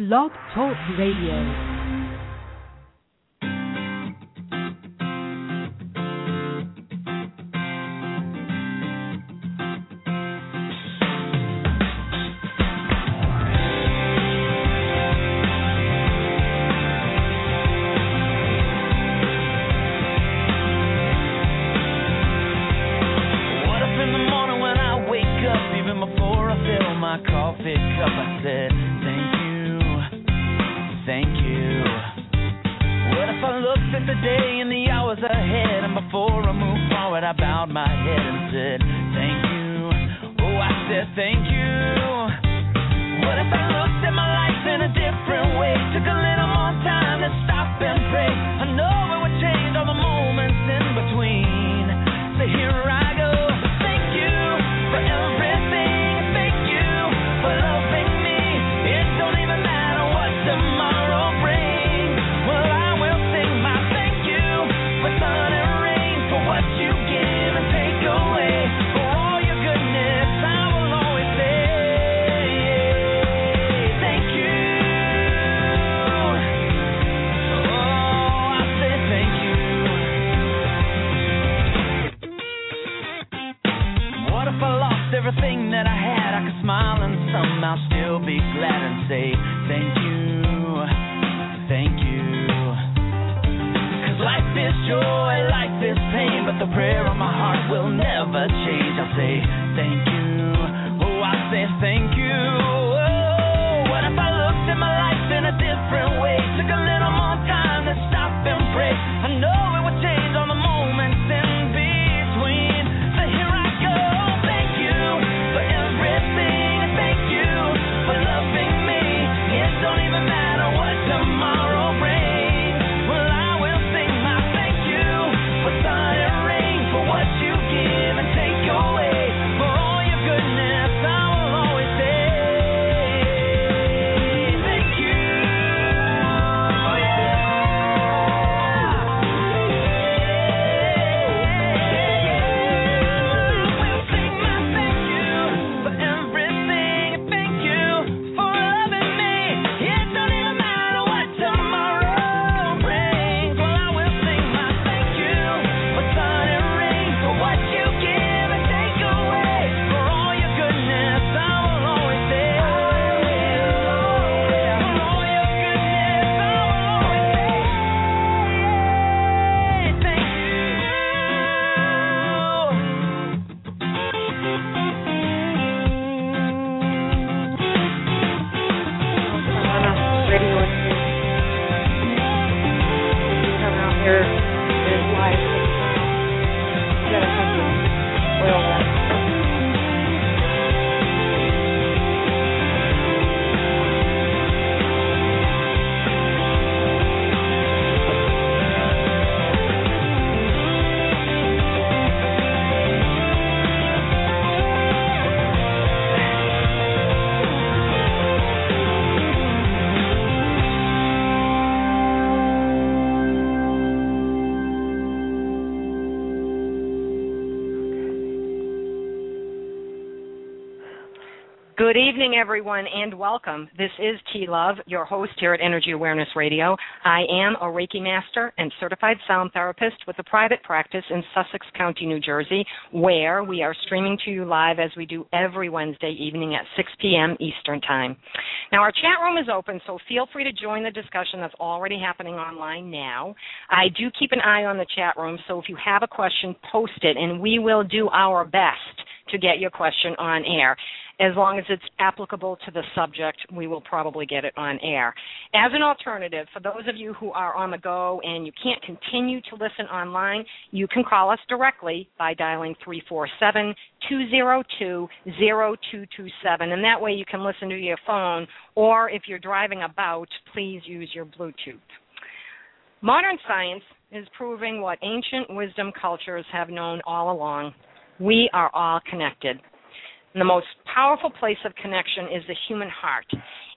Blog Talk Radio. Good evening, everyone, and welcome. This is T Love, your host here at Energy Awareness Radio. I am a Reiki Master and certified sound therapist with a private practice in Sussex County, New Jersey, where we are streaming to you live as we do every Wednesday evening at 6 p.m. Eastern Time. Now, our chat room is open, so feel free to join the discussion that's already happening online now. I do keep an eye on the chat room, so if you have a question, post it, and we will do our best to get your question on air as long as it's applicable to the subject, we will probably get it on air. As an alternative, for those of you who are on the go and you can't continue to listen online, you can call us directly by dialing 347 202 0227. And that way you can listen to your phone, or if you're driving about, please use your Bluetooth. Modern science is proving what ancient wisdom cultures have known all along. We are all connected. The most powerful place of connection is the human heart.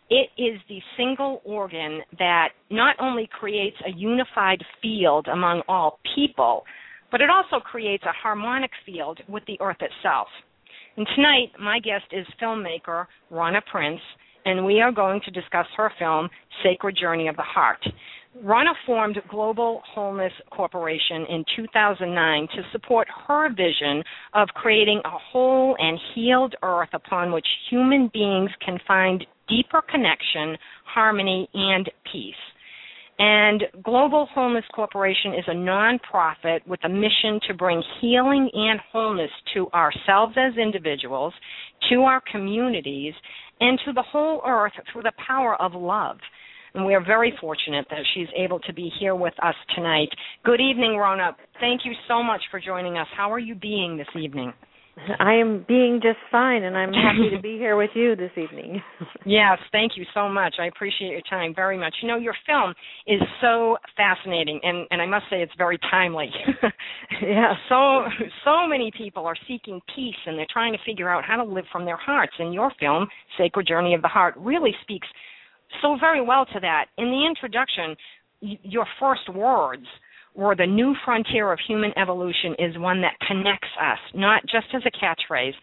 It is the single organ that not only creates a unified field among all people, but it also creates a harmonic field with the earth itself. And tonight, my guest is filmmaker Rana Prince, and we are going to discuss her film, Sacred Journey of the Heart. Ronna formed Global Wholeness Corporation in 2009 to support her vision of creating a whole and healed earth upon which human beings can find deeper connection, harmony, and peace. And Global Wholeness Corporation is a nonprofit with a mission to bring healing and wholeness to ourselves as individuals, to our communities, and to the whole earth through the power of love. And we are very fortunate that she's able to be here with us tonight. Good evening, Rona. Thank you so much for joining us. How are you being this evening? I am being just fine, and I'm happy to be here with you this evening. yes, thank you so much. I appreciate your time very much. You know, your film is so fascinating, and and I must say it's very timely. yeah. So so many people are seeking peace, and they're trying to figure out how to live from their hearts. And your film, Sacred Journey of the Heart, really speaks so very well to that. In the introduction, your first words were the new frontier of human evolution is one that connects us, not just as a catchphrase,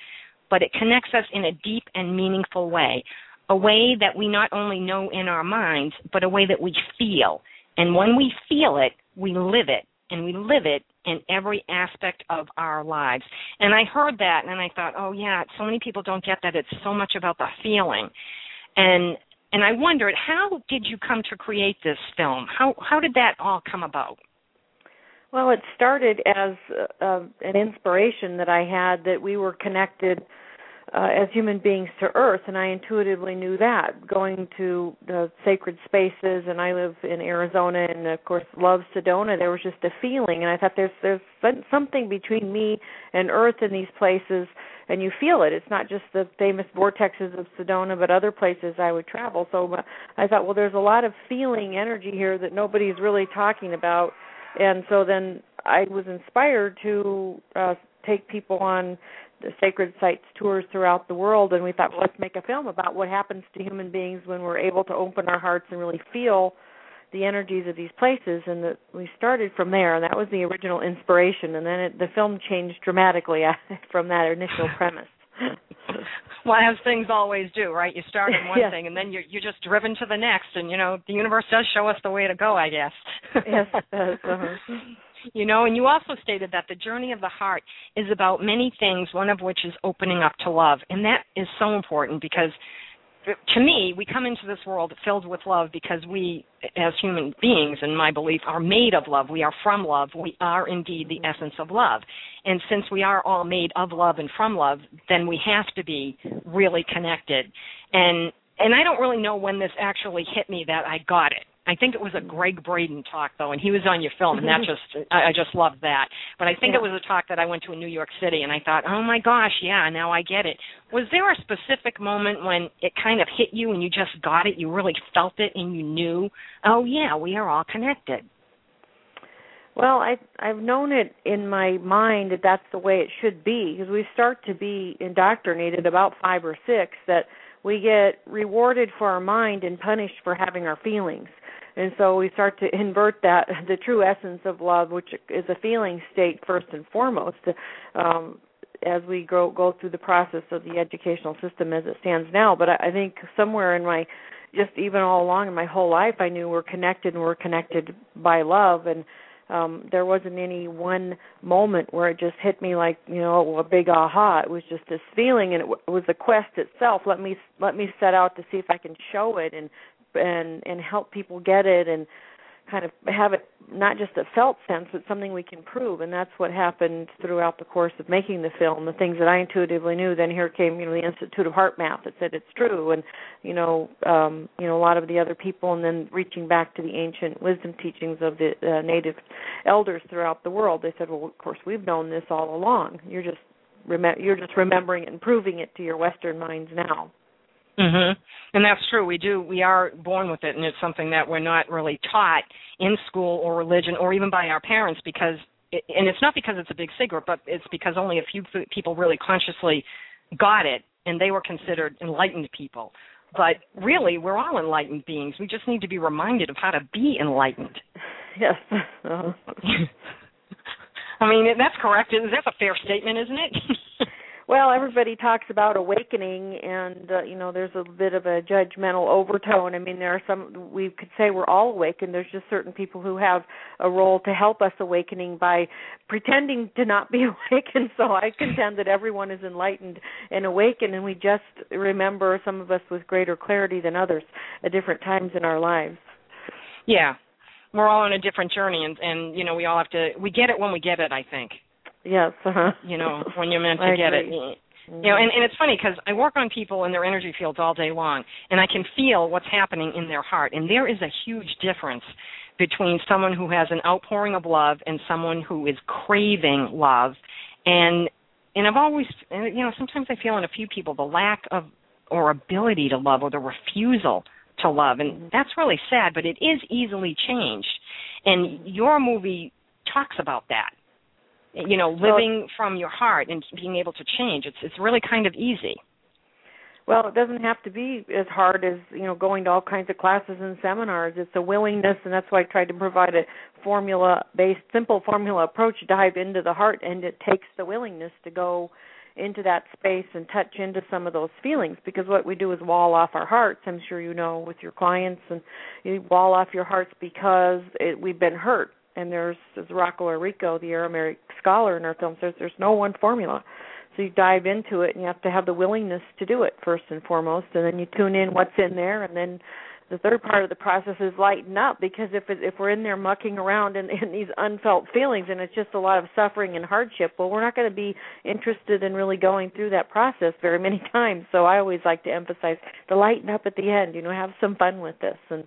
but it connects us in a deep and meaningful way. A way that we not only know in our minds, but a way that we feel. And when we feel it, we live it. And we live it in every aspect of our lives. And I heard that and I thought, oh yeah, so many people don't get that it's so much about the feeling. And and I wondered, how did you come to create this film? How how did that all come about? Well, it started as uh, an inspiration that I had that we were connected uh, as human beings to Earth, and I intuitively knew that. Going to the sacred spaces, and I live in Arizona, and of course love Sedona. There was just a feeling, and I thought there's there's something between me and Earth in these places, and you feel it. It's not just the famous vortexes of Sedona, but other places I would travel. So uh, I thought, well, there's a lot of feeling energy here that nobody's really talking about and so then I was inspired to uh, take people on sacred sites tours throughout the world, and we thought, well, let's make a film about what happens to human beings when we're able to open our hearts and really feel the energies of these places. And that we started from there, and that was the original inspiration. And then it, the film changed dramatically from that initial premise. well, as things always do, right? You start in one yes. thing, and then you're you're just driven to the next, and you know the universe does show us the way to go, I guess. yes, it does. Uh-huh. You know, and you also stated that the journey of the heart is about many things, one of which is opening up to love, and that is so important because to me, we come into this world filled with love because we, as human beings, in my belief, are made of love. We are from love. We are indeed the essence of love. And since we are all made of love and from love, then we have to be really connected. And and I don't really know when this actually hit me that I got it. I think it was a Gregg Braden talk though, and he was on your film, and that just I, I just loved that. But I think yeah. it was a talk that I went to in New York City, and I thought, oh my gosh, yeah, now I get it. Was there a specific moment when it kind of hit you and you just got it, you really felt it, and you knew, oh yeah, we are all connected? Well, I I've known it in my mind that that's the way it should be because we start to be indoctrinated about five or six that we get rewarded for our mind and punished for having our feelings and so we start to invert that the true essence of love which is a feeling state first and foremost um as we go go through the process of the educational system as it stands now. But I, I think somewhere in my just even all along in my whole life I knew we're connected and we're connected by love. And um there wasn't any one moment where it just hit me like you know a big aha. It was just this feeling and it, w- it was the quest itself. Let me let me set out to see if i can show it and and and help people get it and kind of have it not just a felt sense but something we can prove. And that's what happened throughout the course of making the film. The things that i intuitively knew then here came you know the institute of HeartMath that said it's true. And you know um you know a lot of the other people and then reaching back to the ancient wisdom teachings of the uh, native elders throughout the world they said well of course we've known this all along. You're just you're just remembering it and proving it to your western minds now Mhm. And that's true. We do. We are born with it, and it's something that we're not really taught in school or religion or even by our parents because. It, and it's not because it's a big secret, but it's because only a few people really consciously got it, and they were considered enlightened people. But really, we're all enlightened beings. We just need to be reminded of how to be enlightened. Yes. Uh-huh. I mean, that's correct. That's a fair statement, isn't it? Well, everybody talks about awakening, and uh, you know, there's a bit of a judgmental overtone. I mean, there are some we could say we're all awakened. There's just certain people who have a role to help us awakening by pretending to not be awakened. So I contend that everyone is enlightened and awakened, and we just remember some of us with greater clarity than others at different times in our lives. Yeah, we're all on a different journey, and and you know, we all have to. We get it when we get it. I think. Yes. Uh-huh. You know, when you're meant to get agree. it. You know, and, and it's funny because I work on people in their energy fields all day long, and I can feel what's happening in their heart. And there is a huge difference between someone who has an outpouring of love and someone who is craving love. And and I've always, you know, sometimes I feel in a few people the lack of or ability to love or the refusal to love, and that's really sad. But it is easily changed. And your movie talks about that you know living from your heart and being able to change it's it's really kind of easy Well, it doesn't have to be as hard as you know going to all kinds of classes and seminars. It's a willingness, and that's why I tried to provide a formula-based, simple formula approach. Dive into the heart, and it takes the willingness to go into that space and touch into some of those feelings. Because what we do is wall off our hearts. I'm sure you know with your clients, and you wall off your hearts because it, we've been hurt. And there's, as Rocco Errico, the Aramaic scholar in our film says, there's no one formula. So you dive into it, and you have to have the willingness to do it first and foremost, and then you tune in what's in there, and then the third part of the process is lighten up because if if we're in there mucking around in, in these unfelt feelings and it's just a lot of suffering and hardship, well, we're not going to be interested in really going through that process very many times. So I always like to emphasize the lighten up at the end. You know, have some fun with this and.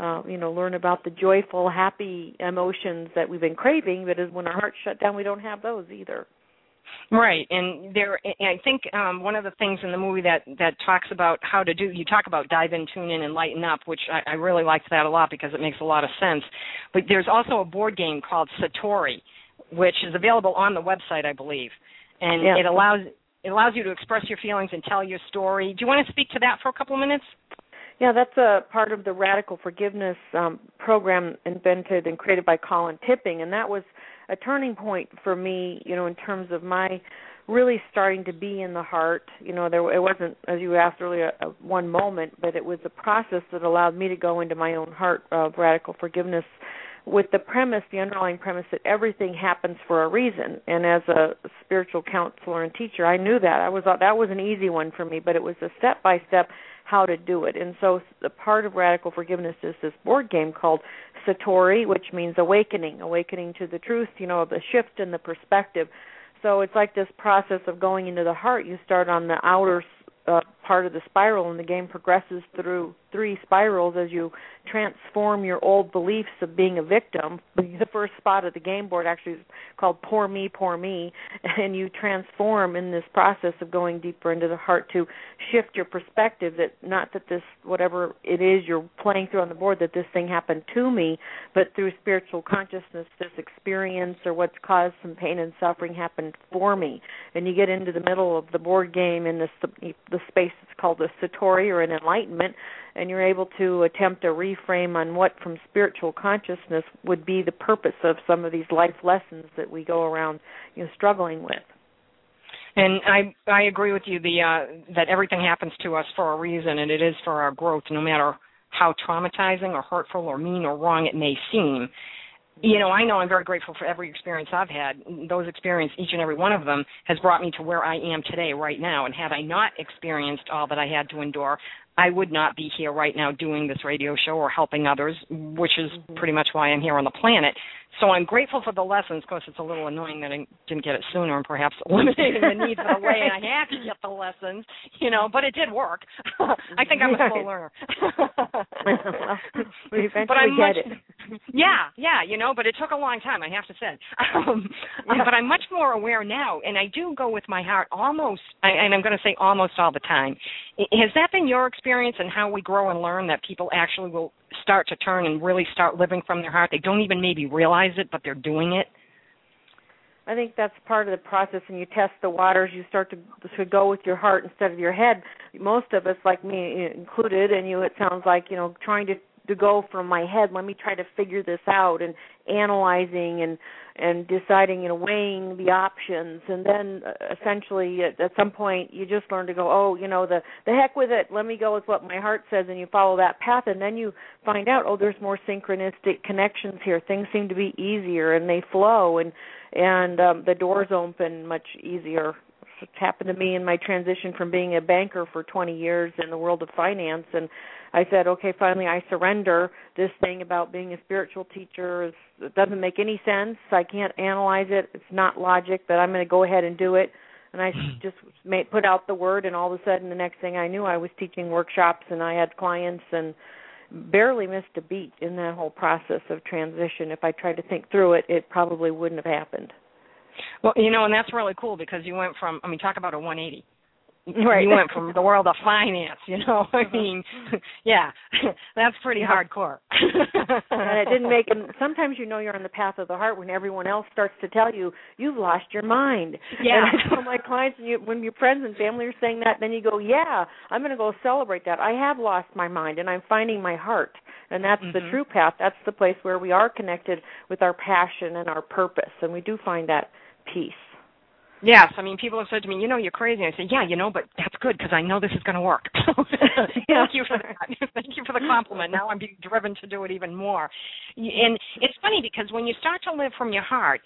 Uh, you know, learn about the joyful, happy emotions that we've been craving. But as when our hearts shut down, we don't have those either. Right, and there, and I think um, one of the things in the movie that that talks about how to do, you talk about dive in, tune in, and lighten up, which I, I really liked that a lot because it makes a lot of sense. But there's also a board game called Satori, which is available on the website, I believe, and Yeah. it allows it allows you to express your feelings and tell your story. Do you want to speak to that for a couple of minutes? Yeah, that's a part of the radical forgiveness um, program invented and created by Colin Tipping, and that was a turning point for me. You know, in terms of my really starting to be in the heart. You know, there it wasn't, as you asked earlier, a, one moment, but it was a process that allowed me to go into my own heart of radical forgiveness. With the premise, the underlying premise that everything happens for a reason, and as a spiritual counselor and teacher, I knew that. I was that was an easy one for me, but it was a step by step how to do it. And so the part of radical forgiveness is this board game called Satori, which means awakening, awakening to the truth, you know, the shift in the perspective. So it's like this process of going into the heart. You start on the outer uh, part of the spiral, and the game progresses through three spirals as you transform your old beliefs of being a victim. The first spot of the game board actually is called "Poor Me, Poor Me," and you transform in this process of going deeper into the heart to shift your perspective. That not that this whatever it is you're playing through on the board that this thing happened to me, but through spiritual consciousness, this experience or what's caused some pain and suffering happened for me. And you get into the middle of the board game in this the space that's called a satori or an enlightenment, and you're able to attempt a reframe on what from spiritual consciousness would be the purpose of some of these life lessons that we go around you know struggling with. And I I agree with you the uh, that everything happens to us for a reason, and it is for our growth, no matter how traumatizing or hurtful or mean or wrong it may seem. You know, I know I'm very grateful for every experience I've had. Those experiences, each and every one of them, has brought me to where I am today, right now. And had I not experienced all that I had to endure, I would not be here right now doing this radio show or helping others, which is pretty much why I'm here on the planet. So I'm grateful for the lessons. Of course, it's a little annoying that I didn't get it sooner and perhaps eliminating the need for the way I had to get the lessons, you know, but it did work. I think I'm a slow learner. well, we eventually but I'm get much, it. Yeah, yeah, you know, but it took a long time, I have to say. Um, Yeah. But I'm much more aware now, and I do go with my heart almost, and I'm going to say almost all the time. Has that been your experience and how we grow and learn that people actually will start to turn and really start living from their heart? They don't even maybe realize it, but they're doing it. I think that's part of the process, and you test the waters. You start to to go with your heart instead of your head. Most of us, like me included, and you, it sounds like you know, trying to to go from my head let me try to figure this out and analyzing and and deciding know weighing the options. And then uh, essentially at, at some point you just learn to go oh you know the the heck with it. Let me go with what my heart says and you follow that path. And then you find out oh there's more synchronistic connections here. Things seem to be easier and they flow and and um the doors open much easier it's happened to me in my transition from being a banker for 20 years in the world of finance and I said, okay, finally I surrender this thing about being a spiritual teacher. It doesn't make any sense. I can't analyze it. It's not logic, but I'm going to go ahead and do it. And I hmm. just made, put out the word, and all of a sudden, the next thing I knew, I was teaching workshops, and I had clients, and barely missed a beat in that whole process of transition. If I tried to think through it, it probably wouldn't have happened. Well, you know, and that's really cool because you went from, I mean, talk about a 180 right. you went from the world of finance, you know. I uh-huh. mean, yeah, that's pretty hardcore. and it didn't make it. Sometimes you know you're on the path of the heart when everyone else starts to tell you you've lost your mind. Yeah. And I tell my clients, and you, when your friends and family are saying that, then you go, yeah, I'm going to go celebrate that. I have lost my mind, and I'm finding my heart, and that's mm-hmm. the true path. That's the place where we are connected with our passion and our purpose, and we do find that peace. Yes, I mean people have said to me, you know, you're crazy. I say, yeah, you know, but that's good because I know this is going to work. Thank you for that. Thank you for the compliment. Now I'm being driven to do it even more. And it's funny because when you start to live from your heart,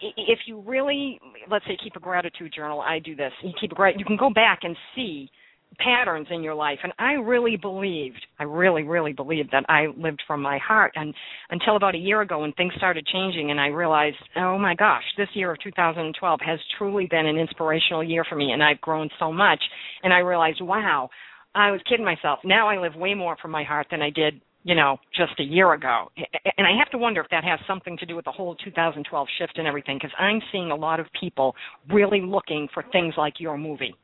if you really, let's say, keep a gratitude journal, I do this. You keep a grat, you can go back and see patterns in your life and i really believed i really really believed that i lived from my heart and until about a year ago when things started changing and i realized oh my gosh this year of 2012 has truly been an inspirational year for me and i've grown so much and i realized wow i was kidding myself now i live way more from my heart than i did you know, just a year ago. And I have to wonder if that has something to do with the whole 2012 shift and everything, because I'm seeing a lot of people really looking for things like your movie.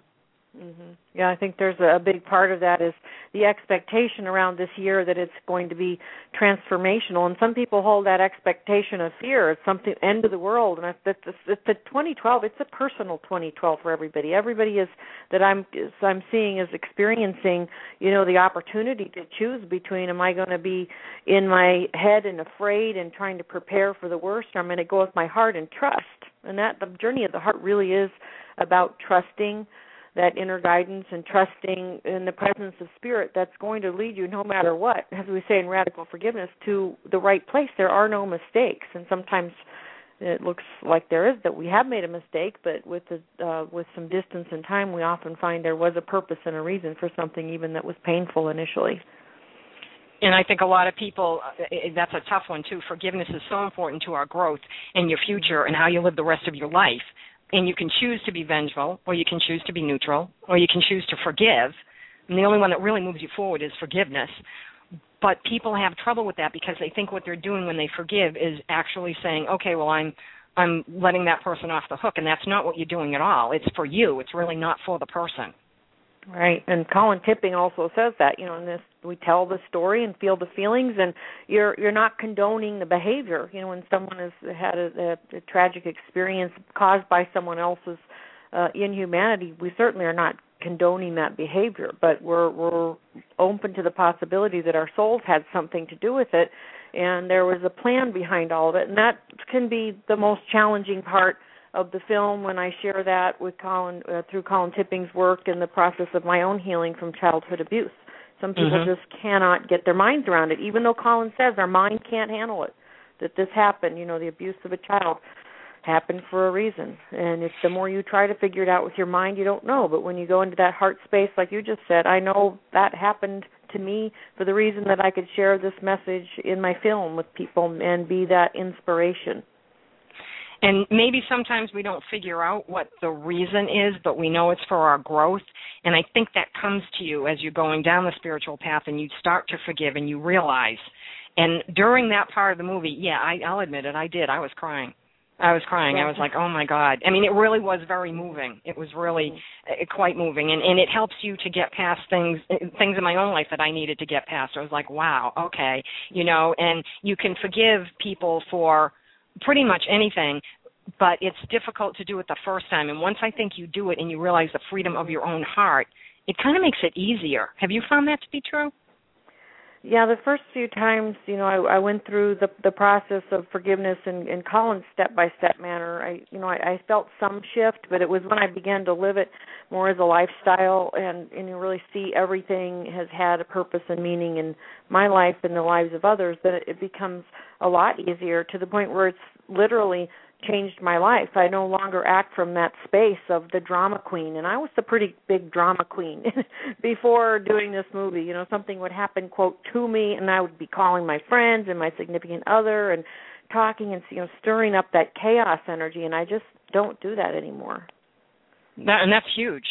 Mm-hmm. Yeah, I think there's a big part of that is the expectation around this year that it's going to be transformational, and some people hold that expectation of fear. It's something end of the world, and it's, it's, it's the 2012. It's a personal 2012 for everybody. Everybody is that I'm is, I'm seeing is experiencing, you know, the opportunity to choose between am I going to be in my head and afraid and trying to prepare for the worst, or I'm going to go with my heart and trust. And that the journey of the heart really is about trusting that inner guidance and trusting in the presence of spirit that's going to lead you no matter what as we say in radical forgiveness to the right place. There are no mistakes. And sometimes it looks like there is that we have made a mistake but with the uh, with some distance and time we often find there was a purpose and a reason for something even that was painful initially. And I think a lot of people uh, that's a tough one too. Forgiveness is so important to our growth and your future and how you live the rest of your life and you can choose to be vengeful, or you can choose to be neutral, or you can choose to forgive. And the only one that really moves you forward is forgiveness. But people have trouble with that because they think what they're doing when they forgive is actually saying, "Okay, well, I'm I'm letting that person off the hook," and that's not what you're doing at all. It's for you. It's really not for the person. Right, and Colin Tipping also says that you know in this we tell the story and feel the feelings, and you're you're not condoning the behavior. You know when someone has had a, a, a tragic experience caused by someone else's uh, inhumanity, we certainly are not condoning that behavior, but we're we're open to the possibility that our souls had something to do with it, and there was a plan behind all of it, and that can be the most challenging part of the film when I share that with Colin uh, through Colin Tipping's work and the process of my own healing from childhood abuse. Some people mm-hmm. just cannot get their minds around it, even though Colin says our mind can't handle it. That this happened, you know, the abuse of a child happened for a reason. And if the more you try to figure it out with your mind, you don't know. But when you go into that heart space, like you just said, I know that happened to me for the reason that I could share this message in my film with people and be that inspiration. And maybe sometimes we don't figure out what the reason is, but we know it's for our growth. And I think that comes to you as you're going down the spiritual path and you start to forgive and you realize. And during that part of the movie, yeah, I, I'll admit it, I did. I was crying. I was crying. I was like, "Oh my god!" I mean, it really was very moving. It was really uh, quite moving, and and it helps you to get past things things in my own life that I needed to get past. I was like, "Wow, okay," you know, and you can forgive people for pretty much anything but it's difficult to do it the first time. And once i think you do it and you realize the freedom of your own heart it kind of makes it easier. Have you found that to be true Yeah, the first few times, you know, I, I went through the the process of forgiveness in, in Colin's step by step manner. I, you know, I, I felt some shift, but it was when I began to live it more as a lifestyle, and and you really see everything has had a purpose and meaning in my life and the lives of others. That it, it becomes a lot easier to the point where it's literally changed my life. I no longer act from that space of the drama queen, and I was a pretty big drama queen before doing this movie. You know, something would happen quote to me, and I would be calling my friends and my significant other and talking and you know stirring up that chaos energy, and I just don't do that anymore. That and that's huge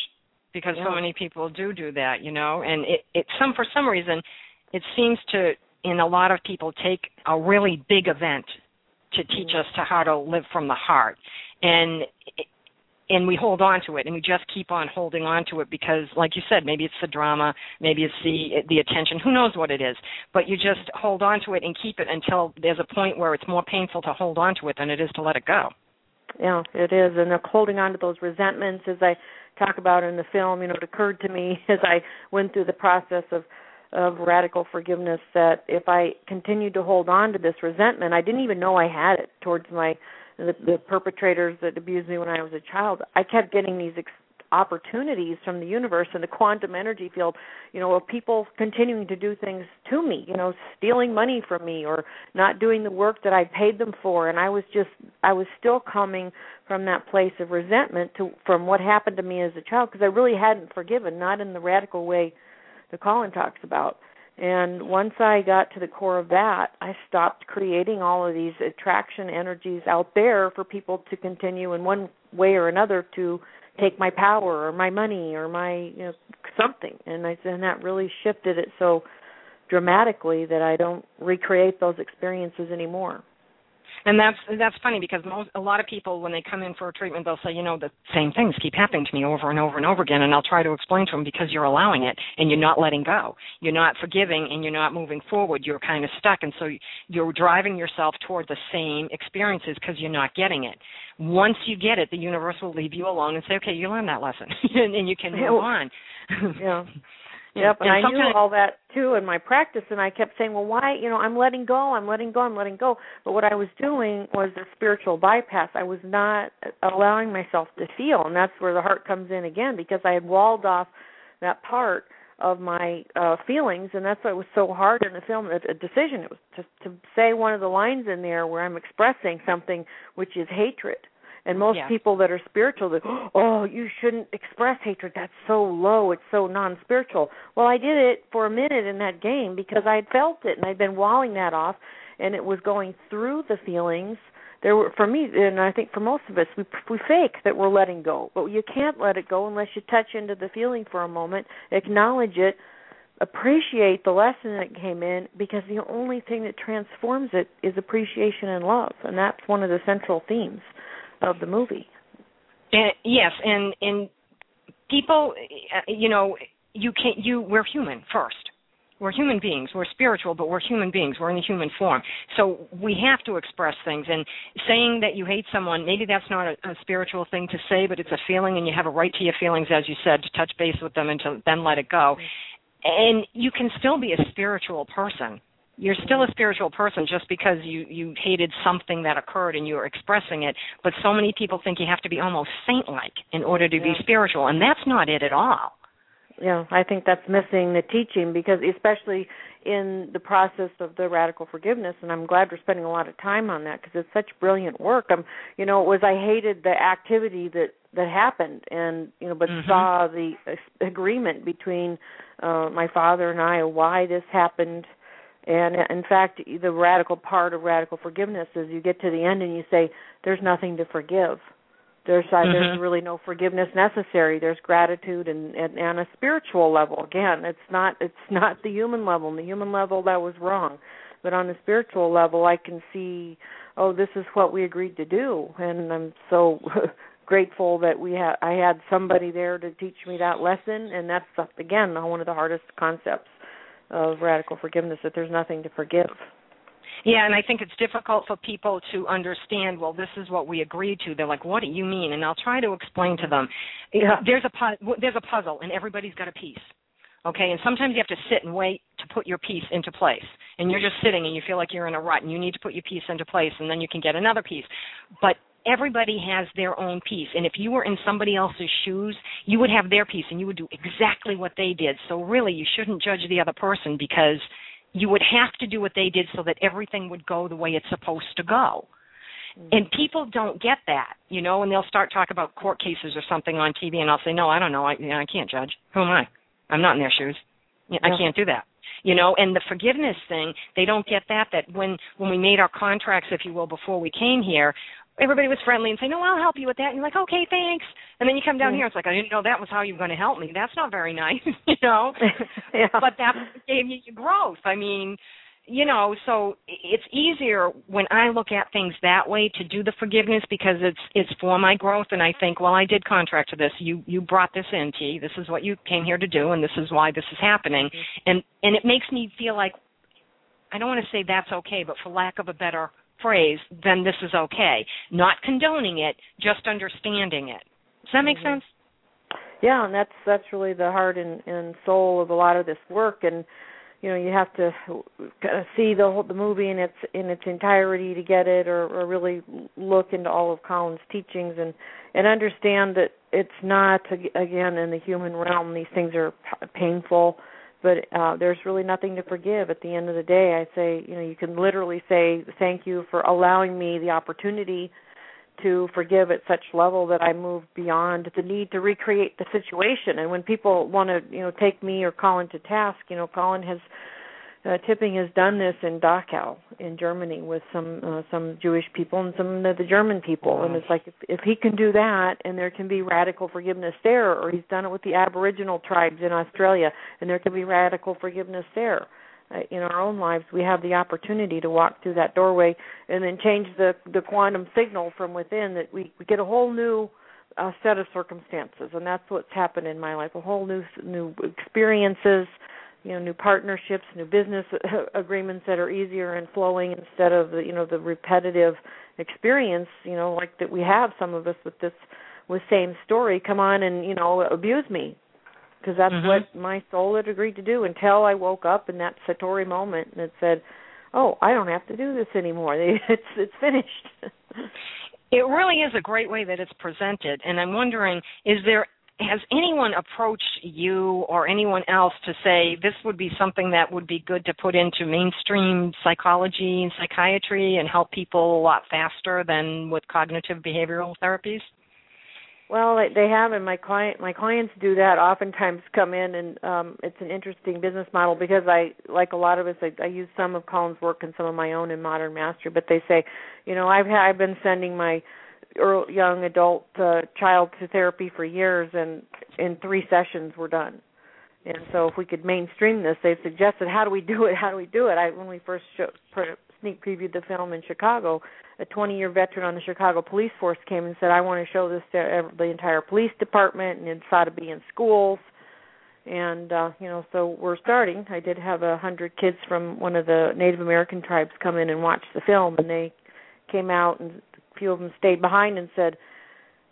because yeah. so many people do do that, you know, and it it some for some reason it seems to in a lot of people take a really big event to mm-hmm. teach us to how to live from the heart. And and we hold on to it and we just keep on holding on to it because like you said maybe it's the drama maybe it's the the attention who knows what it is. But you just hold on to it and keep it until there's a point where it's more painful to hold on to it than it is to let it go. Yeah it is and holding on to those resentments as i talk about in the film you know it occurred to me as i went through the process of of radical forgiveness that if I continued to hold on to this resentment, I didn't even know I had it towards my the, the perpetrators that abused me when I was a child. I kept getting these ex- opportunities from the universe and the quantum energy field, you know, of people continuing to do things to me, you know, stealing money from me or not doing the work that I paid them for and I was just I was still coming from that place of resentment to from what happened to me as a child because I really hadn't forgiven, not in the radical way the Colin talks about. And once I got to the core of that, I stopped creating all of these attraction energies out there for people to continue in one way or another to take my power or my money or my you know something. And I and that really shifted it so dramatically that I don't recreate those experiences anymore and that's that's funny because most a lot of people when they come in for a treatment they'll say you know the same things keep happening to me over and over and over again and I'll try to explain to them because you're allowing it and you're not letting go. You're not forgiving and you're not moving forward. You're kind of stuck and so you're driving yourself toward the same experiences because you're not getting it. Once you get it the universe will leave you alone and say okay you learned that lesson and, and you can move on. Yeah Yep, and, and I knew all that too in my practice, and I kept saying, "Well, why? You know, I'm letting go, I'm letting go, I'm letting go." But what I was doing was a spiritual bypass. I was not allowing myself to feel, and that's where the heart comes in again because I had walled off that part of my uh feelings, and that's why it was so hard in the film. A, a decision it was to to say one of the lines in there where I'm expressing something which is hatred and most yeah. people that are spiritual, that oh, you shouldn't express hatred. That's so low. It's so non-spiritual. Well, I did it for a minute in that game because I had felt it and I'd been walling that off, and it was going through the feelings. There were for me, and I think for most of us, we we fake that we're letting go, but you can't let it go unless you touch into the feeling for a moment, acknowledge it, appreciate the lesson that came in because the only thing that transforms it is appreciation and love and that's one of the central themes of the movie. And, yes, and and people, uh, you know, you can't. You we're human first. We're human beings. We're spiritual, but we're human beings. We're in the human form. So we have to express things. And saying that you hate someone, maybe that's not a, a spiritual thing to say, but it's a feeling, and you have a right to your feelings, as you said, to touch base with them and to then let it go. And you can still be a spiritual person you're still a spiritual person just because you you hated something that occurred and you're expressing it but so many people think you have to be almost saint like in order to yeah. be spiritual and that's not it at all yeah i think that's missing the teaching because especially in the process of the radical forgiveness and i'm glad we're spending a lot of time on that because it's such brilliant work i'm you know it was i hated the activity that that happened and you know but mm-hmm. saw the agreement between uh my father and i why this happened and in fact, the radical part of radical forgiveness is you get to the end and you say, "There's nothing to forgive." There's uh, mm-hmm. there's really no forgiveness necessary. There's gratitude and, and and a spiritual level. Again, it's not it's not the human level. On the human level, that was wrong, but on the spiritual level, I can see, oh, this is what we agreed to do, and I'm so grateful that we had I had somebody there to teach me that lesson, and that's again one of the hardest concepts of radical forgiveness that there's nothing to forgive. Yeah, and I think it's difficult for people to understand. Well, this is what we agreed to. They're like, "What do you mean?" And I'll try to explain to them. Yeah. There's a pu- there's a puzzle, and everybody's got a piece. Okay, and sometimes you have to sit and wait to put your piece into place. And you're just sitting and you feel like you're in a rut and you need to put your piece into place and then you can get another piece. But everybody has their own piece. And if you were in somebody else's shoes, you would have their piece and you would do exactly what they did. So really, you shouldn't judge the other person because you would have to do what they did so that everything would go the way it's supposed to go. Mm-hmm. And people don't get that, you know, and they'll start talking about court cases or something on TV, and I'll say, no, I don't know, I, you know, I can't judge. Who am I? I'm not in their shoes. I can't do that you know and the forgiveness thing they don't get that that when when we made our contracts if you will before we came here everybody was friendly and saying, "No, I'll help you with that." And you're like, "Okay, thanks." And then you come down mm-hmm. here, it's like, "I didn't know that was how you were going to help me." That's not very nice, you know. yeah. But that gave you growth. I mean, you know, so it's easier when I look at things that way to do the forgiveness because it's it's for my growth, and I think, well, I did contract to this. You you brought this in, T. This is what you came here to do, and this is why this is happening. Mm-hmm. And and it makes me feel like I don't want to say that's okay, but for lack of a better phrase, then this is okay. Not condoning it, just understanding it. Does that make mm-hmm. sense? Yeah, and that's that's really the heart and, and soul of a lot of this work and you know you have to kind of see the whole the movie in its in its entirety to get it or, or really look into all of Colin's teachings and and understand that it's not again in the human realm these things are painful but uh there's really nothing to forgive. At the end of the day i say you know you can literally say thank you for allowing me the opportunity to forgive at such level that i move beyond the need to recreate the situation. And when people want to you know take me or colin to task you know colin has uh, Tipping has done this in Dachau in Germany with some uh, some Jewish people and some of the German people, and it's like if, if he can do that, and there can be radical forgiveness there, or he's done it with the Aboriginal tribes in Australia, and there can be radical forgiveness there. Uh, in our own lives, we have the opportunity to walk through that doorway and then change the the quantum signal from within. That we, we get a whole new uh, set of circumstances, and that's what's happened in my life. A whole new new experiences you know new partnerships new business agreements that are easier and flowing instead of the you know the repetitive experience you know like that we have some of us with this with same story come on and you know abuse me. Because that's mm-hmm. what my soul had agreed to do until I woke up in that satori moment and it said oh I don't have to do this anymore. It's it's finished. It really is a great way that it's presented and i'm wondering is there has anyone approached you or anyone else to say this would be something that would be good to put into mainstream psychology and psychiatry and help people a lot faster than with cognitive behavioral therapies? Well, they have, and my client, my clients do that. Oftentimes, come in, and um, it's an interesting business model because I, like a lot of us, I, I use some of Colin's work and some of my own in Modern Mastery. But they say, you know, I've I've been sending my early, young adult uh, child to therapy for years, and in three sessions we're done. And so, if we could mainstream this, they've suggested, how do we do it? How do we do it? I when we first show, sneak previewed the film in Chicago, a 20-year veteran on the Chicago police force came and said, "I want to show this to the entire police department, and it's ought to be in schools." and uh you know so we're starting i did have a hundred kids from one of the native american tribes come in and watch the film and they came out and few of them stayed behind and said,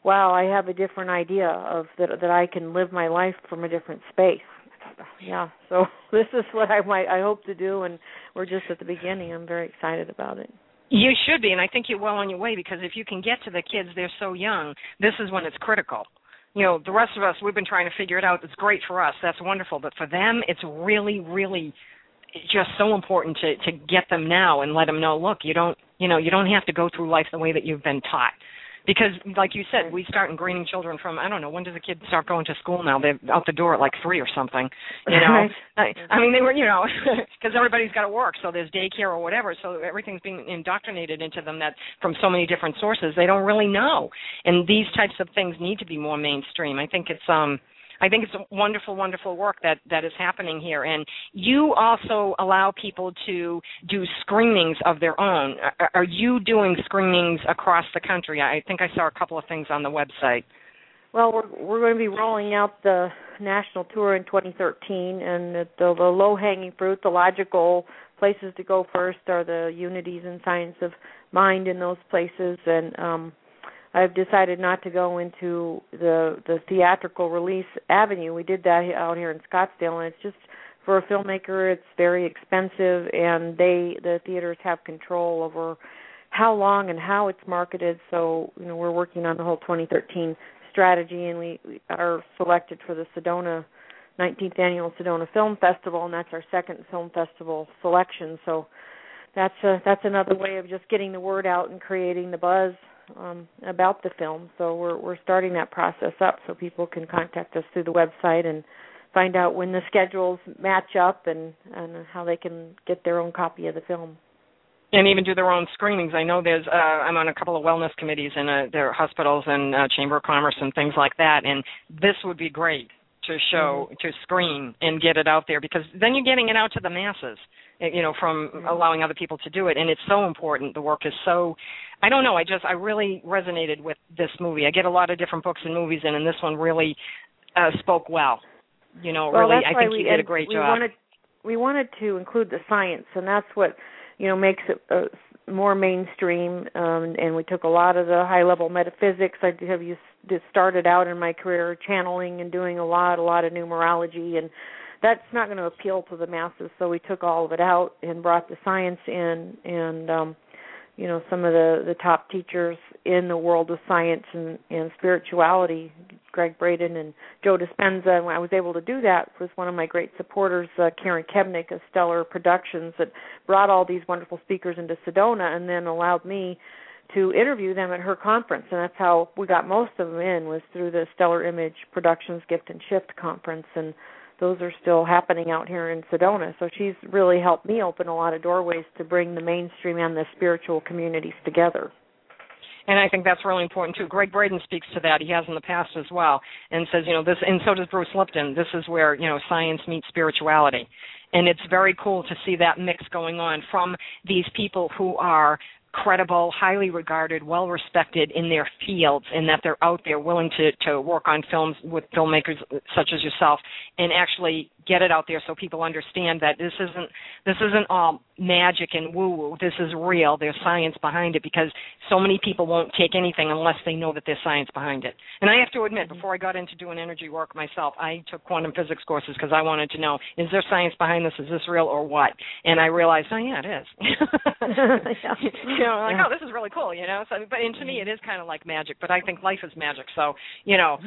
"Wow, I have a different idea of that that I can live my life from a different space." Oh, yeah, so this is what I might I hope to do, and we're just at the beginning. I'm very excited about it. You should be, and I think you're well on your way because if you can get to the kids, they're so young. This is when it's critical. You know, the rest of us, we've been trying to figure it out. It's great for us. That's wonderful, but for them, it's really, really just so important to to get them now and let them know. Look, you don't you know you don't have to go through life the way that you've been taught. Because like you said we start ingraining children from i don't know when does a kid start going to school now? They're out the door at like three or something you know? I, I mean they were you know because everybody's got to work so there's daycare or whatever so everything's being indoctrinated into them that from so many different sources they don't really know. And these types of things need to be more mainstream. I think it's um I think it's wonderful, wonderful work that that is happening here. And you also allow people to do screenings of their own. Are, are you doing screenings across the country? I think I saw a couple of things on the website. Well, we're we're going to be rolling out the national tour in 2013, and the, the, the low-hanging fruit, the logical places to go first are the unities and science of mind in those places, and um, I've decided not to go into the the theatrical release avenue. We did that out here in Scottsdale, and it's just for a filmmaker, it's very expensive, and they the theaters have control over how long and how it's marketed. So you know, we're working on the whole 2013 strategy, and we, we are selected for the Sedona 19th annual Sedona Film Festival, and that's our second film festival selection. So that's a, that's another way of just getting the word out and creating the buzz um, about the film. So we're we're starting that process up so people can contact us through the website and find out when the schedules match up and and how they can get their own copy of the film. And even do their own screenings. I know there's uh, I'm on a couple of wellness committees in uh, their hospitals and uh, chamber of commerce and things like that. And this would be great to show mm-hmm. to screen and get it out there because then you're getting it out to the masses you know from mm-hmm. allowing other people to do it and it's so important. The work is so i don't know i just i really resonated with this movie. I get a lot of different books and movies in and this one really uh spoke well. You know well, really i think we, you did a great we job. wanted we wanted to include the science and that's what you know makes it uh, more mainstream um and we took a lot of the high level metaphysics. I have used just started out in my career channeling and doing a lot a lot of numerology and that's not going to appeal to the masses so we took all of it out and brought the science in and um you know some of the the top teachers in the world of science and and spirituality Gregg Braden and Joe Dispenza and I was able to do that was one of my great supporters uh, Karen Kebnick of Stellar Productions that brought all these wonderful speakers into Sedona and then allowed me to interview them at her conference and that's how we got most of them in was through the Stellar Image Productions Gift and Shift conference and those are still happening out here in Sedona. So she's really helped me open a lot of doorways to bring the mainstream and the spiritual communities together. And I think that's really important too. Gregg Braden speaks to that. He has in the past as well, and says, you know, this, and so does Bruce Lipton. This is where you know science meets spirituality, and it's very cool to see that mix going on from these people who are credible, highly regarded, well respected in their fields, and that they're out there willing to to work on films with filmmakers such as yourself, and actually get it out there so people understand that this isn't this isn't all magic and woo woo. This is real. There's science behind it because so many people won't take anything unless they know that there's science behind it. And I have to admit, before I got into doing energy work myself, I took quantum physics courses because I wanted to know is there science behind this? Is this real or what? And I realized, oh yeah, it is. yeah. You know, like oh, this is really cool. You know, so but and to me, it is kind of like magic. But I think life is magic. So you know,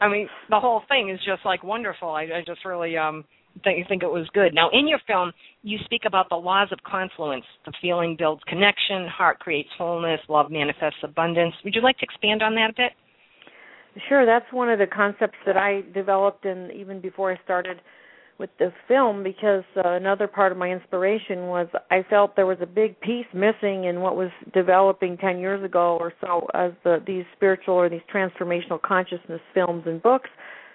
I mean, the whole thing is just like wonderful. I, I just really um think, think it was good. Now, in your film, you speak about the laws of confluence. The feeling builds connection, heart creates wholeness, love manifests abundance. Would you like to expand on that a bit? Sure, that's one of the concepts that I developed and even before I started with the film because uh, another part of my inspiration was I felt there was a big piece missing in what was developing 10 years ago or so as the these spiritual or these transformational consciousness films and books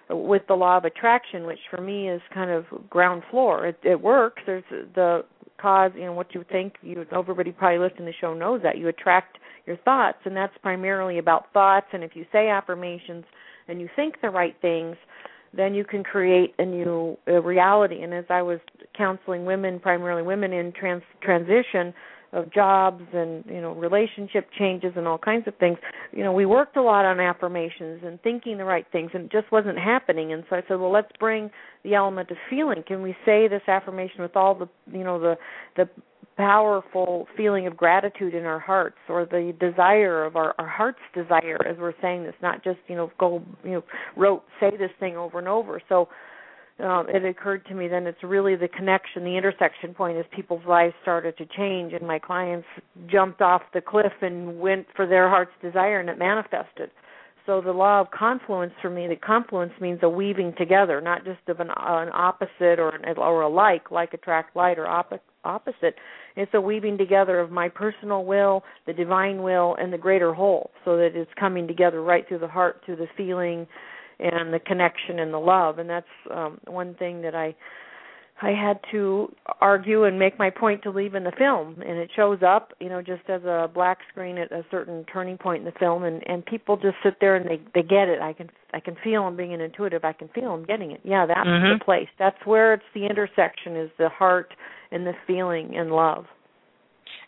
with the law of attraction, which for me is kind of ground floor. It, it works. There's the cause, you know, what you think. You everybody probably listening to the show knows that you attract your thoughts, and that's primarily about thoughts. And if you say affirmations and you think the right things, then you can create a new uh, reality. And as I was counseling women, primarily women in trans transition, of jobs and you know relationship changes and all kinds of things. You know we worked a lot on affirmations and thinking the right things and it just wasn't happening. And so i said well let's bring the element of feeling. Can we say this affirmation with all the you know the the powerful feeling of gratitude in our hearts or the desire of our, our heart's desire as we're saying this not just you know go you know rote say this thing over and over? So um, it occurred to me then it's really the connection, the intersection point as people's lives started to change and my clients jumped off the cliff and went for their heart's desire and it manifested. So the law of confluence for me, the confluence means a weaving together, not just of an, an opposite or or a like, like attract like or op- opposite. It's a weaving together of my personal will, the divine will, and the greater whole, so that it's coming together right through the heart, through the feeling, and the connection and the love. And that's um one thing that i i had to argue and make my point to leave in the film. And it shows up you know just as a black screen at a certain turning point in the film. And and people just sit there and they they get it. I can i can feel them being an intuitive. I can feel them getting it. Yeah that's mm-hmm. the place. That's where it's the intersection is the heart and the feeling and love.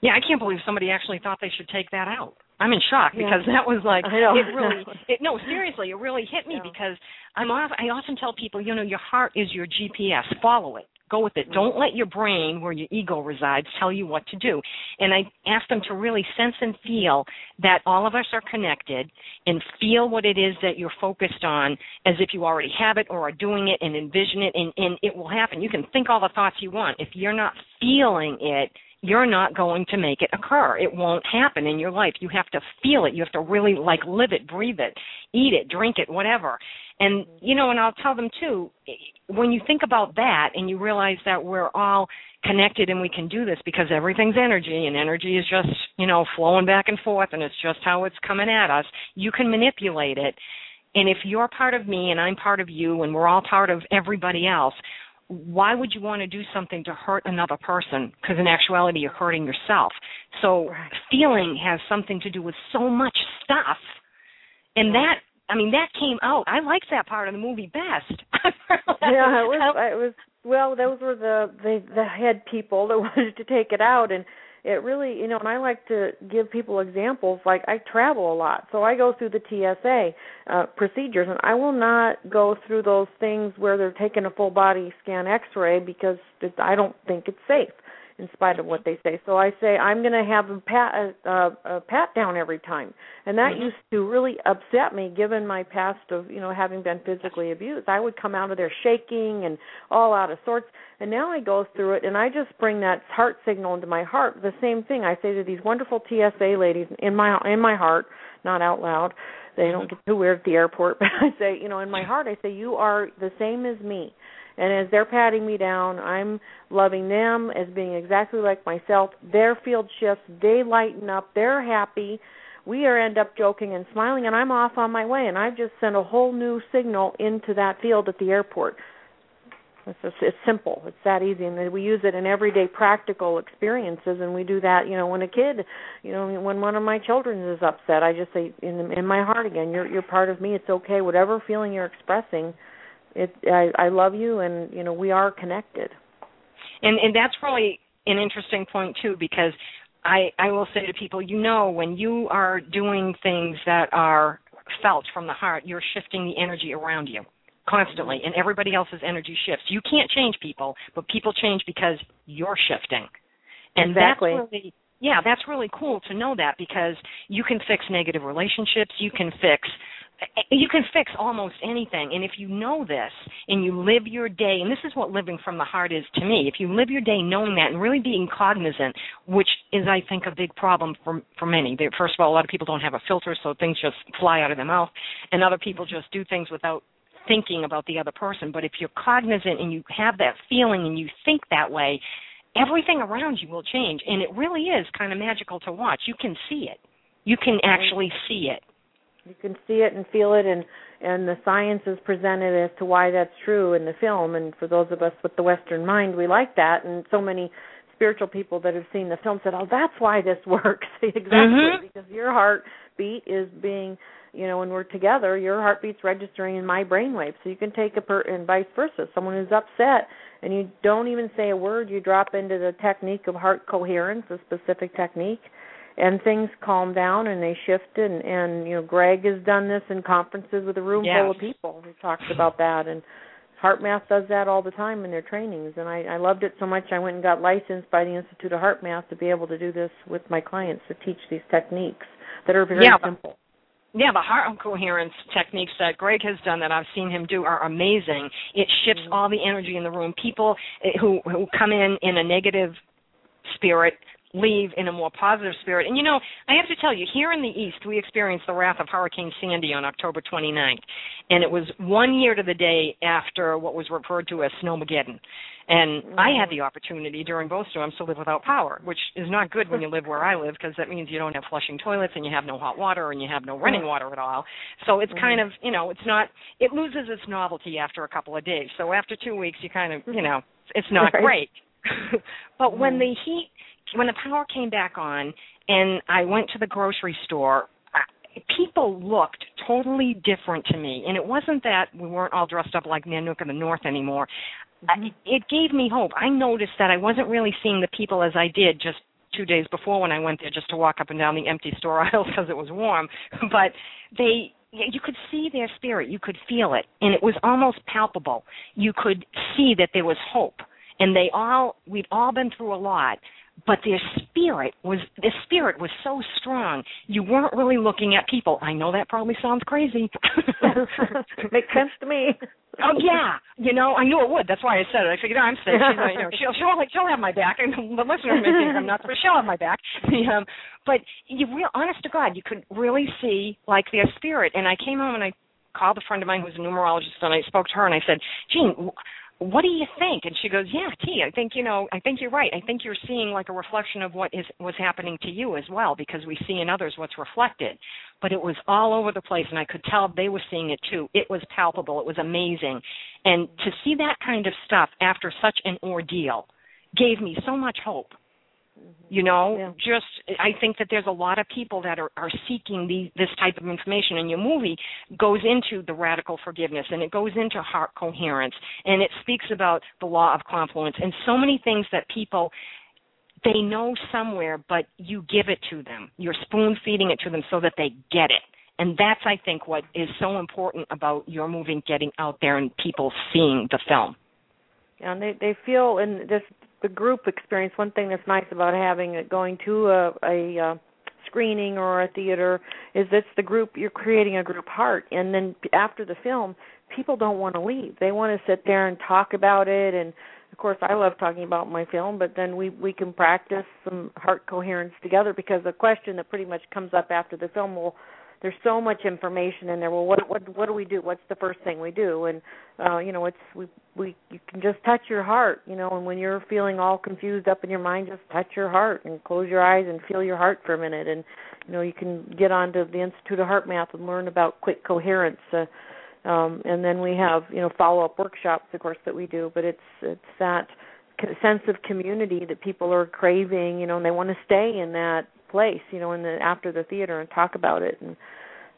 Yeah i can't believe somebody actually thought they should take that out I'm in shock Yeah. because that was like it really it no seriously it really hit me Yeah. because I'm off, I often tell people you know your heart is your GPS follow it. Go with it. Don't let your brain where your ego resides tell you what to do. And I ask them to really sense and feel that all of us are connected and feel what it is that you're focused on as if you already have it or are doing it and envision it and, and it will happen. You can think all the thoughts you want. If you're not feeling it you're not going to make it occur. It won't happen in your life. You have to feel it. You have to really like live it, breathe it, eat it, drink it, whatever. And you know, and I'll tell them too, when you think about that and you realize that we're all connected and we can do this because everything's energy and energy is just, you know, flowing back and forth and it's just how it's coming at us, you can manipulate it. And if you're part of me and I'm part of you and we're all part of everybody else, why would you want to do something to hurt another person? Because in actuality, you're hurting yourself. So Right. feeling has something to do with so much stuff, and that I mean that came out. I liked that part of the movie best. yeah, it was. It was. Well, those were the the the head people that wanted to take it out, and it really, you know. And I like to give people examples. Like I travel a lot, so I go through the TSA uh, procedures, and I will not go through those things where they're taking a full body scan X-ray because it, I don't think it's safe. In spite of what they say, so I say I'm going to have a pat a, a, a pat down every time, and that Mhm. used to really upset me, given my past of you know having been physically abused. I would come out of there shaking and all out of sorts, and now I go through it and I just bring that heart signal into my heart. The same thing I say to these wonderful TSA ladies in my in my heart, not out loud. They don't get too weird at the airport, but I say, you know, in my heart, I say, you are the same as me. And as they're patting me down, I'm loving them as being exactly like myself. Their field shifts, they lighten up, they're happy. We are end up joking and smiling, and I'm off on my way. And I've just sent a whole new signal into that field at the airport. It's just, it's simple. It's that easy, and we use it in everyday practical experiences. And we do that, you know, when a kid, you know, when one of my children is upset, I just say in in my heart again, you're you're part of me. It's okay. Whatever feeling you're expressing, it I, I love you, and you know we are connected. and and that's really an interesting point too because I I will say to people, you know, when you are doing things that are felt from the heart, you're shifting the energy around you constantly, and everybody else's energy shifts. You can't change people, but people change because you're shifting, and Exactly. that's really yeah, that's really cool to know that because you can fix negative relationships, you can fix you can fix almost anything. And if you know this and you live your day and this is what living from the heart is to me if you live your day knowing that and really being cognizant which is i think a big problem for for many. First of all a lot of people don't have a filter so things just fly out of their mouth and other people just do things without thinking about the other person. But if you're cognizant and you have that feeling and you think that way everything around you will change. And it really is kind of magical to watch. You can see it. You can actually see it You can see it and feel it, and and the science is presented as to why that's true in the film. And for those of us with the Western mind, we like that. And so many spiritual people that have seen the film said, "Oh, that's why this works." exactly, Mhm. because your heartbeat is being, you know, when we're together, your heartbeat's registering in my brainwave. So you can take a per and vice versa. Someone who's upset and you don't even say a word, you drop into the technique of heart coherence, a specific technique and things calm down and they shift and and you know Greg has done this in conferences with a room Yes. full of people who talks about that and HeartMath does that all the time in their trainings and I, I loved it so much I went and got licensed by the Institute of HeartMath to be able to do this with my clients to teach these techniques that are very Yeah, simple. Yeah, the heart coherence techniques that Greg has done that I've seen him do are amazing. It shifts Mm-hmm. all the energy in the room. People eh, who who come in in a negative spirit leave in a more positive spirit. And you know, I have to tell you, here in the East, we experienced the wrath of Hurricane Sandy on October 29th. And it was one year to the day after what was referred to as Snowmageddon. And I had the opportunity during both storms to live without power, which is not good when you live where I live because that means you don't have flushing toilets and you have no hot water and you have no running water at all. So it's kind of, you know, it's not, it loses its novelty after a couple of days. So after two weeks, you kind of, you know, it's not great. but when mm-hmm. the heat, when the power came back on, and I went to the grocery store, people looked totally different to me, and it wasn't that we weren't all dressed up like Nanook in the North anymore. I, mm-hmm. it gave me hope. I noticed that I wasn't really seeing the people as I did, just two days before when I went there just to walk up and down the empty store aisles because it was warm. But they you could see their spirit, you could feel it, and it was almost palpable. You could see that there was hope, and they all we'd all been through a lot, but their spirit was the spirit was so strong you weren't really looking at people. I know that probably sounds crazy. Makes sense to me. Oh yeah. You know i knew it would. That's why i said it. I figured oh, i'm safe you know she'll she'll she'll have my back. And the listeners may think i'm not but she'll have my back. Um but you real honest to god you could really see like their spirit. And i came home and i called a friend of mine who's a numerologist and i spoke to her and i said jean what do you think? And she goes, yeah, T, I think, you know, I think you're right. I think you're seeing like a reflection of what is was happening to you as well because we see in others what's reflected. But it was all over the place and I could tell they were seeing it too. It was palpable. It was amazing. And to see that kind of stuff after such an ordeal gave me so much hope. You know, yeah. just I think that there's a lot of people that are are seeking the, this type of information, and your movie goes into the radical forgiveness, and it goes into heart coherence, and it speaks about the law of confluence, and so many things that people they know somewhere, but you give it to them. You're spoon feeding it to them so that they get it. And that's, I think, what is so important about your movie getting out there and people seeing the film. Yeah, and they they feel, and this the group experience one thing that's nice about having it going to a a uh, screening or a theater is it's the group you're creating a group heart. And then after the film people don't want to leave. They want to sit there and talk about it. And of course I love talking about my film but then we we can practice some heart coherence together because the question that pretty much comes up after the film will there's so much information in there. Well, what what what do we do? What's the first thing we do? And uh, you know, it's we we you can just touch your heart, you know, and when you're feeling all confused up in your mind, just touch your heart and close your eyes and feel your heart for a minute. And you know, you can get onto the Institute of HeartMath and learn about quick coherence. Uh, um, and then we have you know follow up workshops, of course, that we do. But it's it's that sense of community that people are craving, you know, and they want to stay in that place, you know, in the after the theater and talk about it. And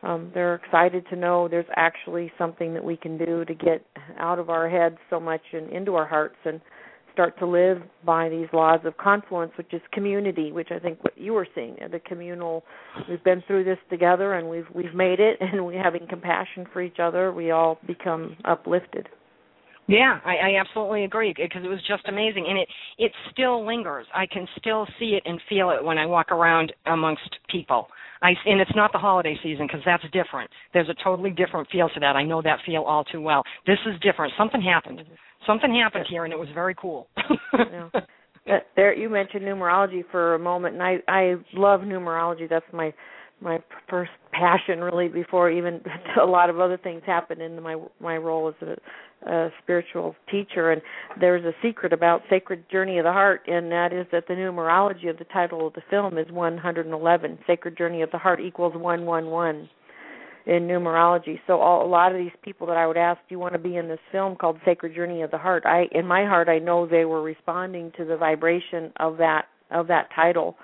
um they're excited to know there's actually something that we can do to get out of our heads so much and into our hearts and start to live by these laws of confluence which is community which i think what you were seeing the communal we've been through this together and we've we've made it and we having compassion for each other we all become uplifted yeah, I, I absolutely agree because it was just amazing, and it it still lingers. I can still see it and feel it when I walk around amongst people. I and it's not the holiday season because that's different. There's a totally different feel to that. I know that feel all too well. This is different. Something happened. Something happened here, and it was very cool. yeah. Uh, there, you mentioned numerology for a moment, and I I love numerology. That's my my first passion really before even a lot of other things happened in my my role as a a spiritual teacher, and there's a secret about Sacred Journey of the Heart, and that is that the numerology of the title of the film is 111. Sacred Journey of the Heart equals 111 in numerology. So all, a lot of these people that I would ask, do you want to be in this film called Sacred Journey of the Heart? I, in my heart, I know they were responding to the vibration of that of that title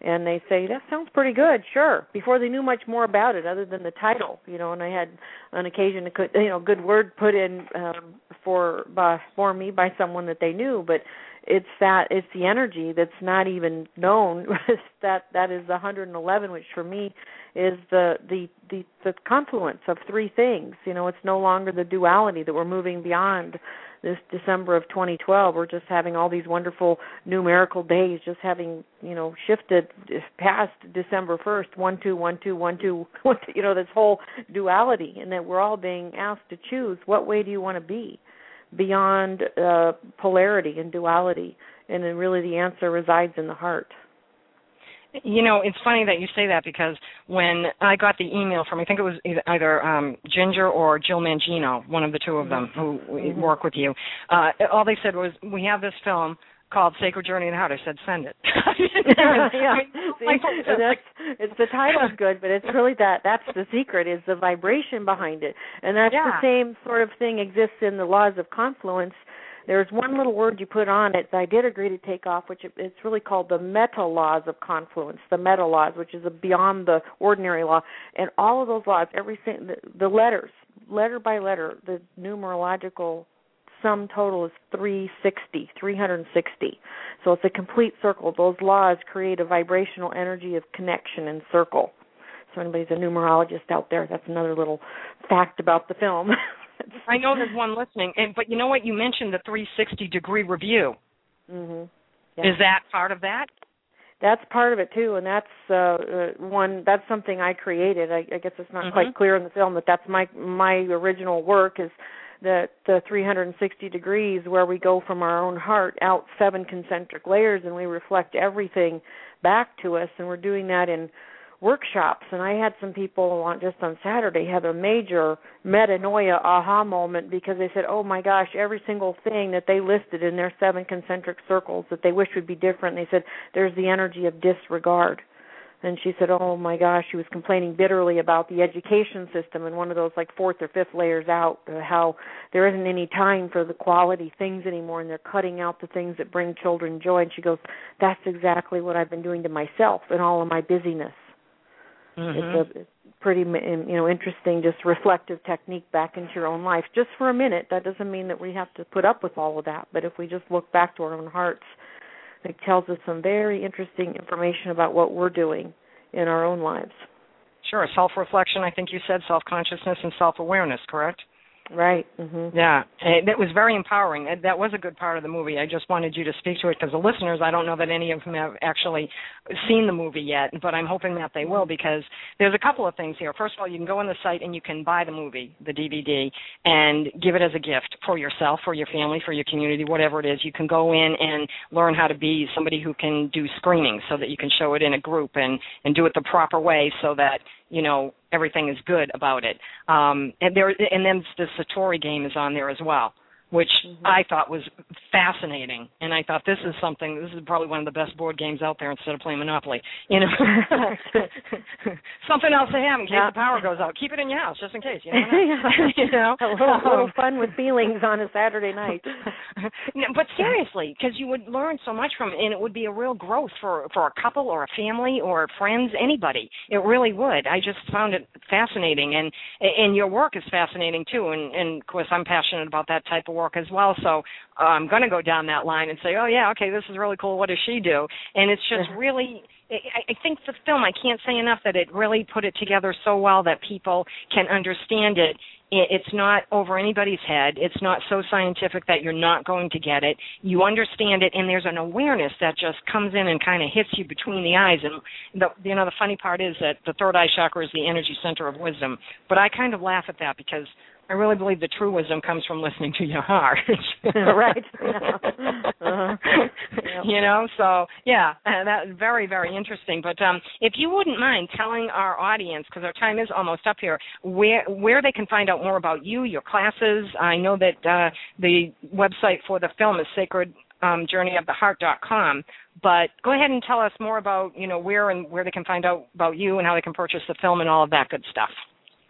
and they say that sounds pretty good sure. Before they knew much more about it other than the title you know and i had an occasion to put you know good word put in um for by for me by someone that they knew but it's that it's the energy that's not even known. That that is the 111 which for me is the the the the confluence of three things. You know it's no longer the duality that we're moving beyond this December of 2012. We're just having all these wonderful numerical days, just having you know shifted past December 1st, one two one two one two, one two you know this whole duality, and that we're all being asked to choose what way do you want to be beyond uh, polarity and duality, and then really the answer resides in the heart. You know, it's funny that you say that because when I got the email from, I think it was either um, Ginger or Jill Mangino, one of the two of them who mm-hmm. work with you. Uh, all they said was, "We have this film." called Sacred Journey the Heart. I said, send it. yeah. See, it's the title's good, but it's really that that's the secret is the vibration behind it, and that's yeah. the same sort of thing exists in the laws of confluence there's one little word you put on it that I did agree to take off, which it's really called the meta laws of confluence, the meta laws, which is beyond the ordinary law. And all of those laws, every the, the letters, letter by letter, the numerological sum total is 360, 360. So it's a complete circle. Those laws create a vibrational energy of connection and circle. So anybody's a numerologist out there, that's another little fact about the film. I know there's one listening, and but you know what? You mentioned the 360 degree review. Mhm. Is that part of that? That's part of it too, and that's uh, uh one. That's something I created. I, I guess it's not Mhm. quite clear in the film that that's my my original work is the the 360 degrees where we go from our own heart out seven concentric layers and we reflect everything back to us, and we're doing that in workshops and I had some people on just on Saturday have a major metanoia aha moment because they said, "Oh my gosh, every single thing that they listed in their seven concentric circles that they wish would be different." They said, "There's the energy of disregard." And she said, "Oh my gosh, she was complaining bitterly about the education system and one of those like fourth or fifth layers out, uh, how there isn't any time for the quality things anymore and they're cutting out the things that bring children joy." And she goes, "That's exactly what I've been doing to myself in all of my busyness." Mhm. it's a it's pretty you know interesting just reflective technique back into your own life just for a minute that doesn't mean that we have to put up with all of that but if we just look back to our own hearts it tells us some very interesting information about what we're doing in our own lives Sure. Self reflection. I think you said self consciousness and self awareness. Correct. Right mhm Yeah, and that was very empowering. That was a good part of the movie. I just wanted you to speak to it because the listeners, I don't know that any of them have actually seen the movie yet, but I'm hoping that they will because there's a couple of things here. First of all, you can go on the site and you can buy the movie, the DVD, and give it as a gift for yourself, for your family, for your community, whatever it is. You can go in and learn how to be somebody who can do screenings so that you can show it in a group and and do it the proper way so that you know everything is good about it. Um, and there and then the Satori game is on there as well, which mm-hmm. I thought was fascinating. And I thought this is something. This is probably one of the best board games out there instead of playing Monopoly. You know, something else to have in case Yeah. the power goes out. Keep it in your house just in case. You, know. you know, a little, little fun with feelings on a Saturday night. no, but seriously, because you would learn so much from it, and it would be a real growth for for a couple or a family or friends, anybody. It really would. I just found it fascinating, and and your work is fascinating too. And and of course, I'm passionate about that type of work as well. So uh, I'm going to go down that line and say, oh yeah, okay, this is really cool. What does she do? And it's just really. I I think the film, I can't say enough that it really put it together so well that people can understand it it- it's not over anybody's head. It's not so scientific that you're not going to get it. You understand it, and there's an awareness that just comes in and kind of hits you between the eyes. And the you know the funny part is that the third eye chakra is the energy center of wisdom. But I kind of laugh at that because I really believe the true wisdom comes from listening to your heart. Right. Uh-huh. Yep. You know, so yeah, that's very very interesting. But um, if you wouldn't mind telling our audience, because our time is almost up here, where where they can find out more about you, your classes. I know that uh, the website for the film is sacred um, journeyoftheheart.com. But go ahead and tell us more about you know where and where they can find out about you and how they can purchase the film and all of that good stuff.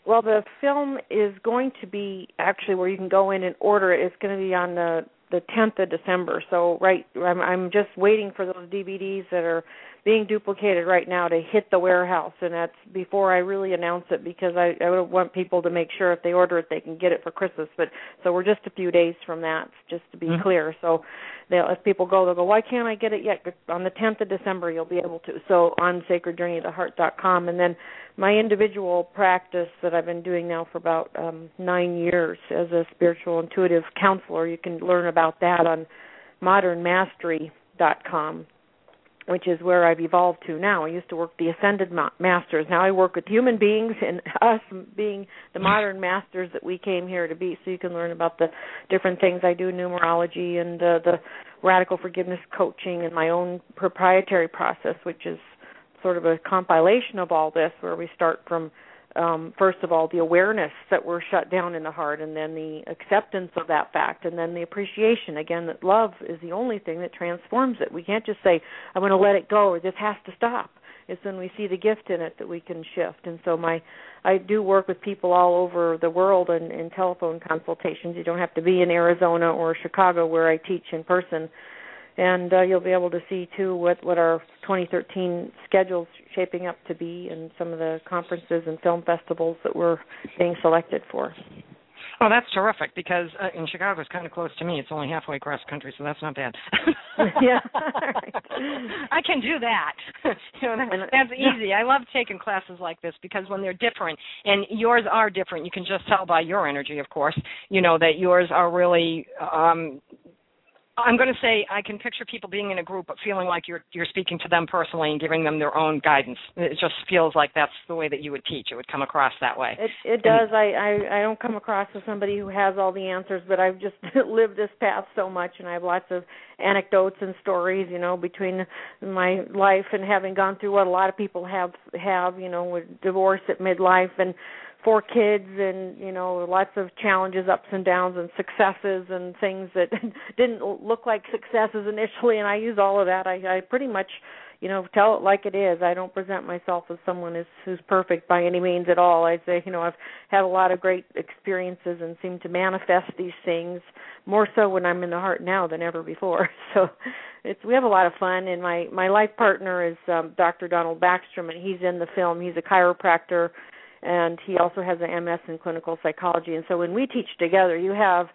Well, the film is going to be actually where you can go in and order it. It's going to be on the the 10th of December. So right, I'm, I'm just waiting for those DVDs that are being duplicated right now to hit the warehouse, and that's before I really announce it because I, I want people to make sure if they order it they can get it for Christmas. But so we're just a few days from that, just to be Mhm. clear. So they'll, if people go, they'll go, why can't I get it yet? On the 10th of December, you'll be able to. So on sacredjourneyoftheheart.com, and then my individual practice that I've been doing now for about um, nine years as a spiritual intuitive counselor. You can learn about that on modernmastery.com, which is where I've evolved to now. I used to work the ascended ma- masters. Now I work with human beings and us being the modern masters that we came here to be. So you can learn about the different things I do, numerology and uh, the radical forgiveness coaching and my own proprietary process, which is sort of a compilation of all this where we start from um, first of all the awareness that we're shut down in the heart and then the acceptance of that fact and then the appreciation again that love is the only thing that transforms it. We can't just say i'm going to let it go or this has to stop. It's when we see the gift in it that we can shift. And so my i do work with people all over the world in, in telephone consultations. You don't have to be in arizona or chicago where i teach in person and uh, you'll be able to see too what what our 2013 schedule's shaping up to be and some of the conferences and film festivals that we're being selected for. Oh, that's terrific because uh, in Chicago it's kind of close to me. It's only halfway across the country, so that's not bad. yeah, I can do that. you know, that, that's easy. I love taking classes like this because when they're different, and yours are different, you can just tell by your energy, of course. You know that yours are really um I'm going to say I can picture people being in a group but feeling like you're you're speaking to them personally and giving them their own guidance. It just feels like that's the way that you would teach. It would come across that way. It it does. I I I don't come across as somebody who has all the answers, but I've just lived this path so much and I have lots of anecdotes and stories, you know, between my life and having gone through what a lot of people have have, you know, with divorce at midlife and four kids and you know lots of challenges ups and downs and successes and things that didn't look like successes initially and i use all of that. I i pretty much you know tell it like it is. I don't present myself as someone who's who's perfect by any means at all. I say you know i've had a lot of great experiences and seem to manifest these things more so when i'm in the heart now than ever before. So it's we have a lot of fun and my my life partner is um dr donald backstrom and he's in the film. He's a chiropractor and he also has an MS in clinical psychology. And so when we teach together, you have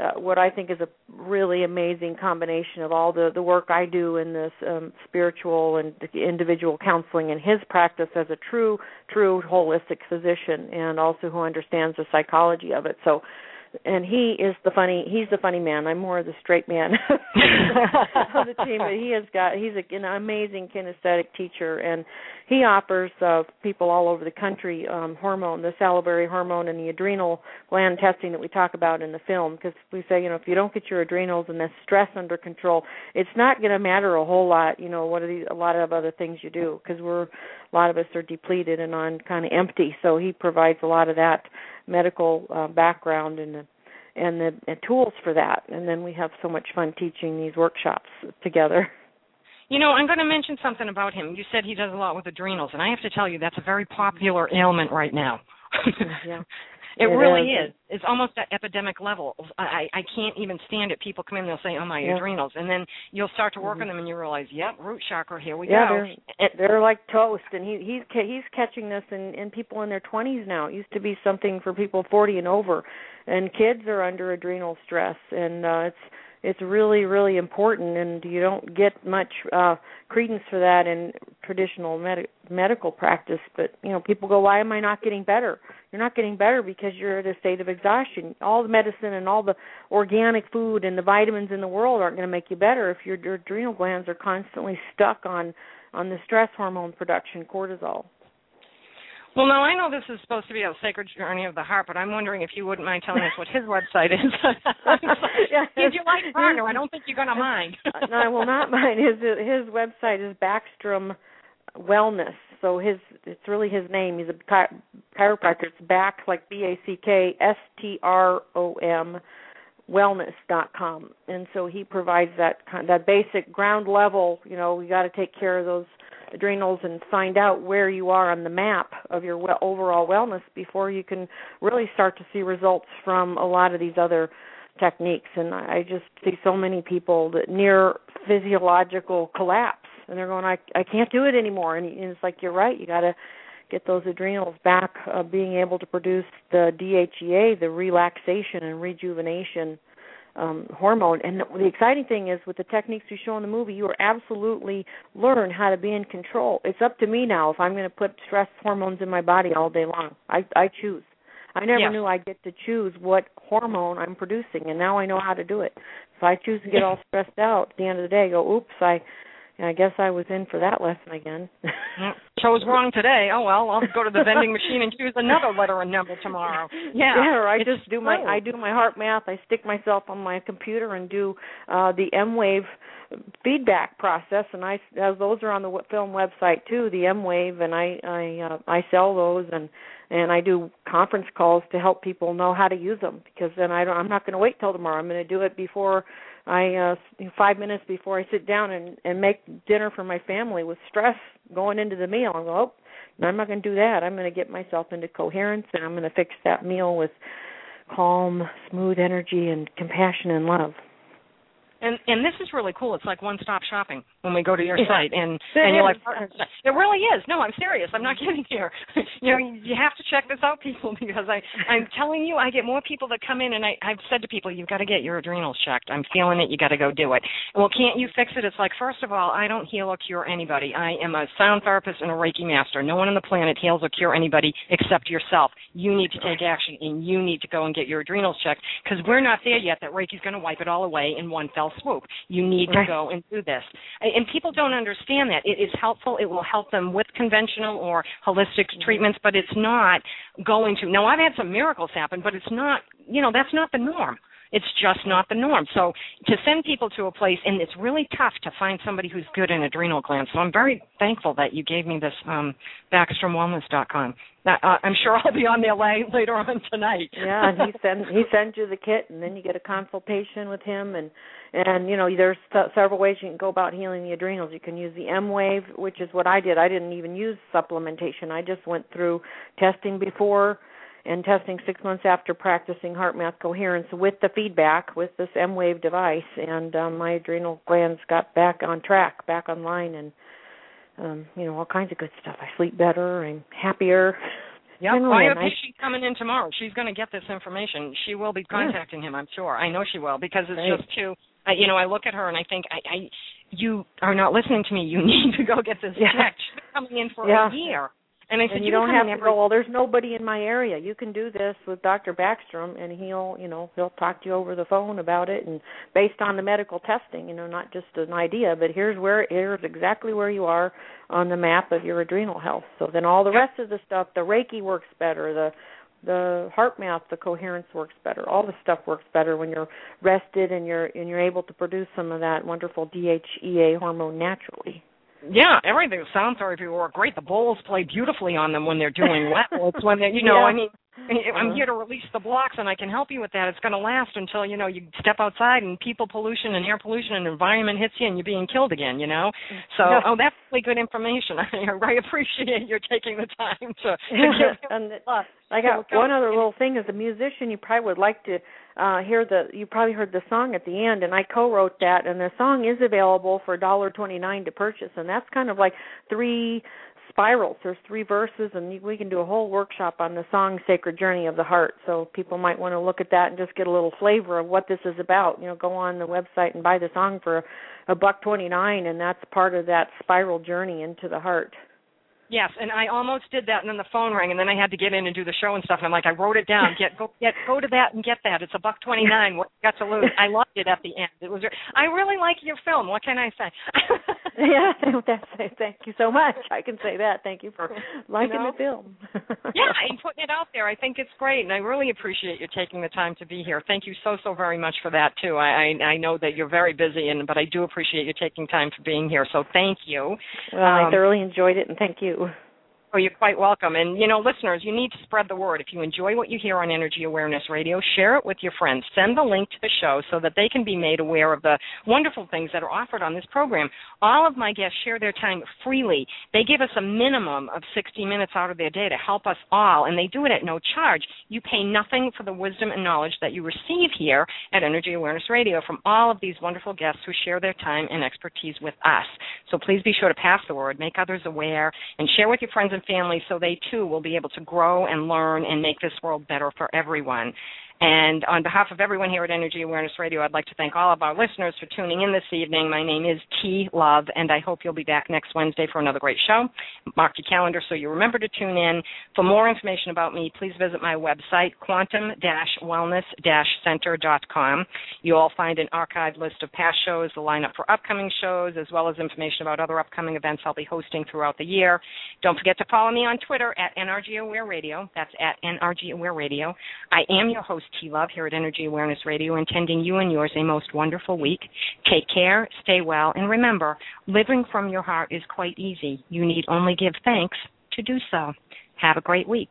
uh, what I think is a really amazing combination of all the the work I do in this um, spiritual and individual counseling and his practice as a true true holistic physician and also who understands the psychology of it. So and he is the funny he's the funny man. I'm more of the straight man of the team but he has got he's a, an amazing kinesthetic teacher and he offers uh, people all over the country um hormone the salivary hormone and the adrenal gland testing that we talk about in the film because we say you know if you don't get your adrenals and the stress under control it's not going to matter a whole lot you know what are these a lot of other things you do because we're a lot of us are depleted and on kind of empty. So he provides a lot of that medical uh, background and the, and the and tools for that. And then we have so much fun teaching these workshops together. You know, I'm going to mention something about him. You said he does a lot with adrenals, and I have to tell you that's a very popular ailment right now. yeah. It, it really is. is. It's almost at epidemic level. I I can't even stand it. People come in, they'll say, "Oh my yeah. adrenals," and then you'll start to work mm-hmm. on them, and you realize, "Yep, root chakra. Here we yeah, go." They're, they're like toast, and he he's he's catching this in in people in their 20s now. It used to be something for people 40 and over, and kids are under adrenal stress, and uh, it's it's really really important and you don't get much uh credence for that in traditional med- medical practice but you know people go why am i not getting better? You're not getting better because you're at a state of exhaustion. All the medicine and all the organic food and the vitamins in the world aren't going to make you better if your, your adrenal glands are constantly stuck on on the stress hormone production cortisol well, now I know this is supposed to be a sacred journey of the heart, but I'm wondering if you wouldn't mind telling us what his website is. yeah, He's your life partner. I don't think you're going to mind. Uh, no, I will not mind. His his website is Backstrom Wellness. So his it's really his name. He's a chiropractor. It's back like B A C K S T R O M wellness.com. And so he provides that kind that basic ground level. You know, we got to take care of those adrenals and find out where you are on the map of your overall wellness before you can really start to see results from a lot of these other techniques. And I just see so many people that near physiological collapse and they're going I I can't do it anymore. And it's like you're right you got to get those adrenals back uh, being able to produce the DHEA the relaxation and rejuvenation um, hormone. And the, the exciting thing is, with the techniques we show in the movie, you are absolutely learn how to be in control. It's up to me now if I'm going to put stress hormones in my body all day long. I I choose. I never yes. knew I'd get to choose what hormone I'm producing, and now I know how to do it. If I choose to get all stressed out at the end of the day, go, oops, I I guess I was in for that lesson again. Chose wrong today. Oh well, I'll go to the vending machine and choose another letter and number tomorrow. Yeah. Yeah, or I just do my I do my HeartMath. I stick myself on my computer and do uh the emWave feedback process and I as those are on the film website too, the emWave and I I uh, I sell those and and I do conference calls to help people know how to use them because then I don't I'm not going to wait till tomorrow. I'm going to do it before I uh five minutes before I sit down and and make dinner for my family with stress going into the meal. I'm going, oh, I'm not going to do that. I'm going to get myself into coherence and I'm going to fix that meal with calm, smooth energy and compassion and love. And and this is really cool. It's like one stop shopping. When we go to your site and and you're like it really is. No i'm serious. I'm not kidding here. You know you have to check this out people because i i'm telling you i get more people that come in and i i've said to people you've got to get your adrenals checked. I'm feeling it. You got to go do it. Well can't you fix it? It's like first of all i don't heal or cure anybody. I am a sound therapist and a reiki master. No one on the planet heals or cure anybody except yourself. You need to take action and you need to go and get your adrenals checked because we're not there yet that reiki's going to wipe it all away in one fell swoop. You need to go and do this and people don't understand that. It is helpful. It will help them with conventional or holistic mm-hmm. treatments, but it's not going to. Now, I've had some miracles happen, but it's not, you know, that's not the norm. It's just not the norm. So to send people to a place, and it's really tough to find somebody who's good in adrenal glands. So I'm very thankful that you gave me this um, BackstromWellness.com. Now, uh, I'm sure I'll be on there lay, later on tonight. yeah, and he sends he sends you the kit, and then you get a consultation with him, and and you know there's several ways you can go about healing the adrenals. You can use the emWave, which is what I did. I didn't even use supplementation. I just went through testing before and testing six months after practicing HeartMath coherence with the feedback with this emWave device, and um, my adrenal glands got back on track, back online, and um, you know all kinds of good stuff. I sleep better and happier. Yeah, I have She's coming in tomorrow. She's going to get this information. She will be contacting yeah. him, I'm sure. I know she will because it's Great. just too. I, you know, I look at her and I think, I, I, you are not listening to me. You need to go get this yeah. checked. She's coming in for yeah. a year. And I said, and you, you don't have to go. Well, there's nobody in my area. You can do this with Dr. Backstrom, and he'll, you know, he'll talk to you over the phone about it, and based on the medical testing, you know, not just an idea, but here's where, here's exactly where you are on the map of your adrenal health. So then all the rest of the stuff, the Reiki works better, the the HeartMath, the coherence works better. All the stuff works better when you're rested and you're and you're able to produce some of that wonderful DHEA hormone naturally. Yeah, everything sound therapy work great. The bowls play beautifully on them when they're doing. It's when they, you know, yeah. I mean, I'm uh-huh. here to release the blocks, and I can help you with that. It's going to last until you know you step outside and people pollution and air pollution and environment hits you, and you're being killed again. You know, so yeah. oh, that's really good information. I, appreciate you taking the time to. to give and I got one other little thing. As a musician, you probably would like to uh hear the. You probably heard the song at the end, and I co-wrote that, and the song is available for a dollar twenty-nine to purchase, and that's kind of like three spirals. There's three verses, and we can do a whole workshop on the song "Sacred Journey of the Heart." So people might want to look at that and just get a little flavor of what this is about. You know, go on the website and buy the song for a buck twenty nine, and that's part of that spiral journey into the heart. Yes, and I almost did that, and then the phone rang, and then I had to get in and do the show and stuff. And I'm like, I wrote it down. Get go get go to that and get that. It's a buck twenty nine. What you got to lose? I loved it at the end. It was. I really like your film. What can I say? yeah, that's, it. thank you so much. I can say that. Thank you for liking you know? the film. yeah, and putting it out there. I think it's great, and I really appreciate you taking the time to be here. Thank you so so very much for that too. I I, I know that you're very busy, and but I do appreciate you taking time for being here. So thank you. Well, um, I thoroughly enjoyed it, and thank you. Oh, you're quite welcome. And, you know, listeners, you need to spread the word. If you enjoy what you hear on Energy Awareness Radio, share it with your friends. Send the link to the show so that they can be made aware of the wonderful things that are offered on this program. All of my guests share their time freely. They give us a minimum of 60 minutes out of their day to help us all, and they do it at no charge. You pay nothing for the wisdom and knowledge that you receive here at Energy Awareness Radio from all of these wonderful guests who share their time and expertise with us. So please be sure to pass the word, make others aware, and share with your friends and families so they too will be able to grow and learn and make this world better for everyone. And on behalf of everyone here at Energy Awareness Radio, I'd like to thank all of our listeners for tuning in this evening. My name is T Love, and I hope you'll be back next Wednesday for another great show. Mark your calendar so you remember to tune in. For more information about me, please visit my website, quantum-wellness-center.com. You'll find an archived list of past shows, the lineup for upcoming shows, as well as information about other upcoming events I'll be hosting throughout the year. Don't forget to follow me on Twitter at NRG Aware Radio. That's at NRG Aware Radio. I am your host, T Love here at Energy Awareness Radio, intending you and yours a most wonderful week. Take care, stay well, and remember, living from your heart is quite easy. You need only give thanks to do so. Have a great week.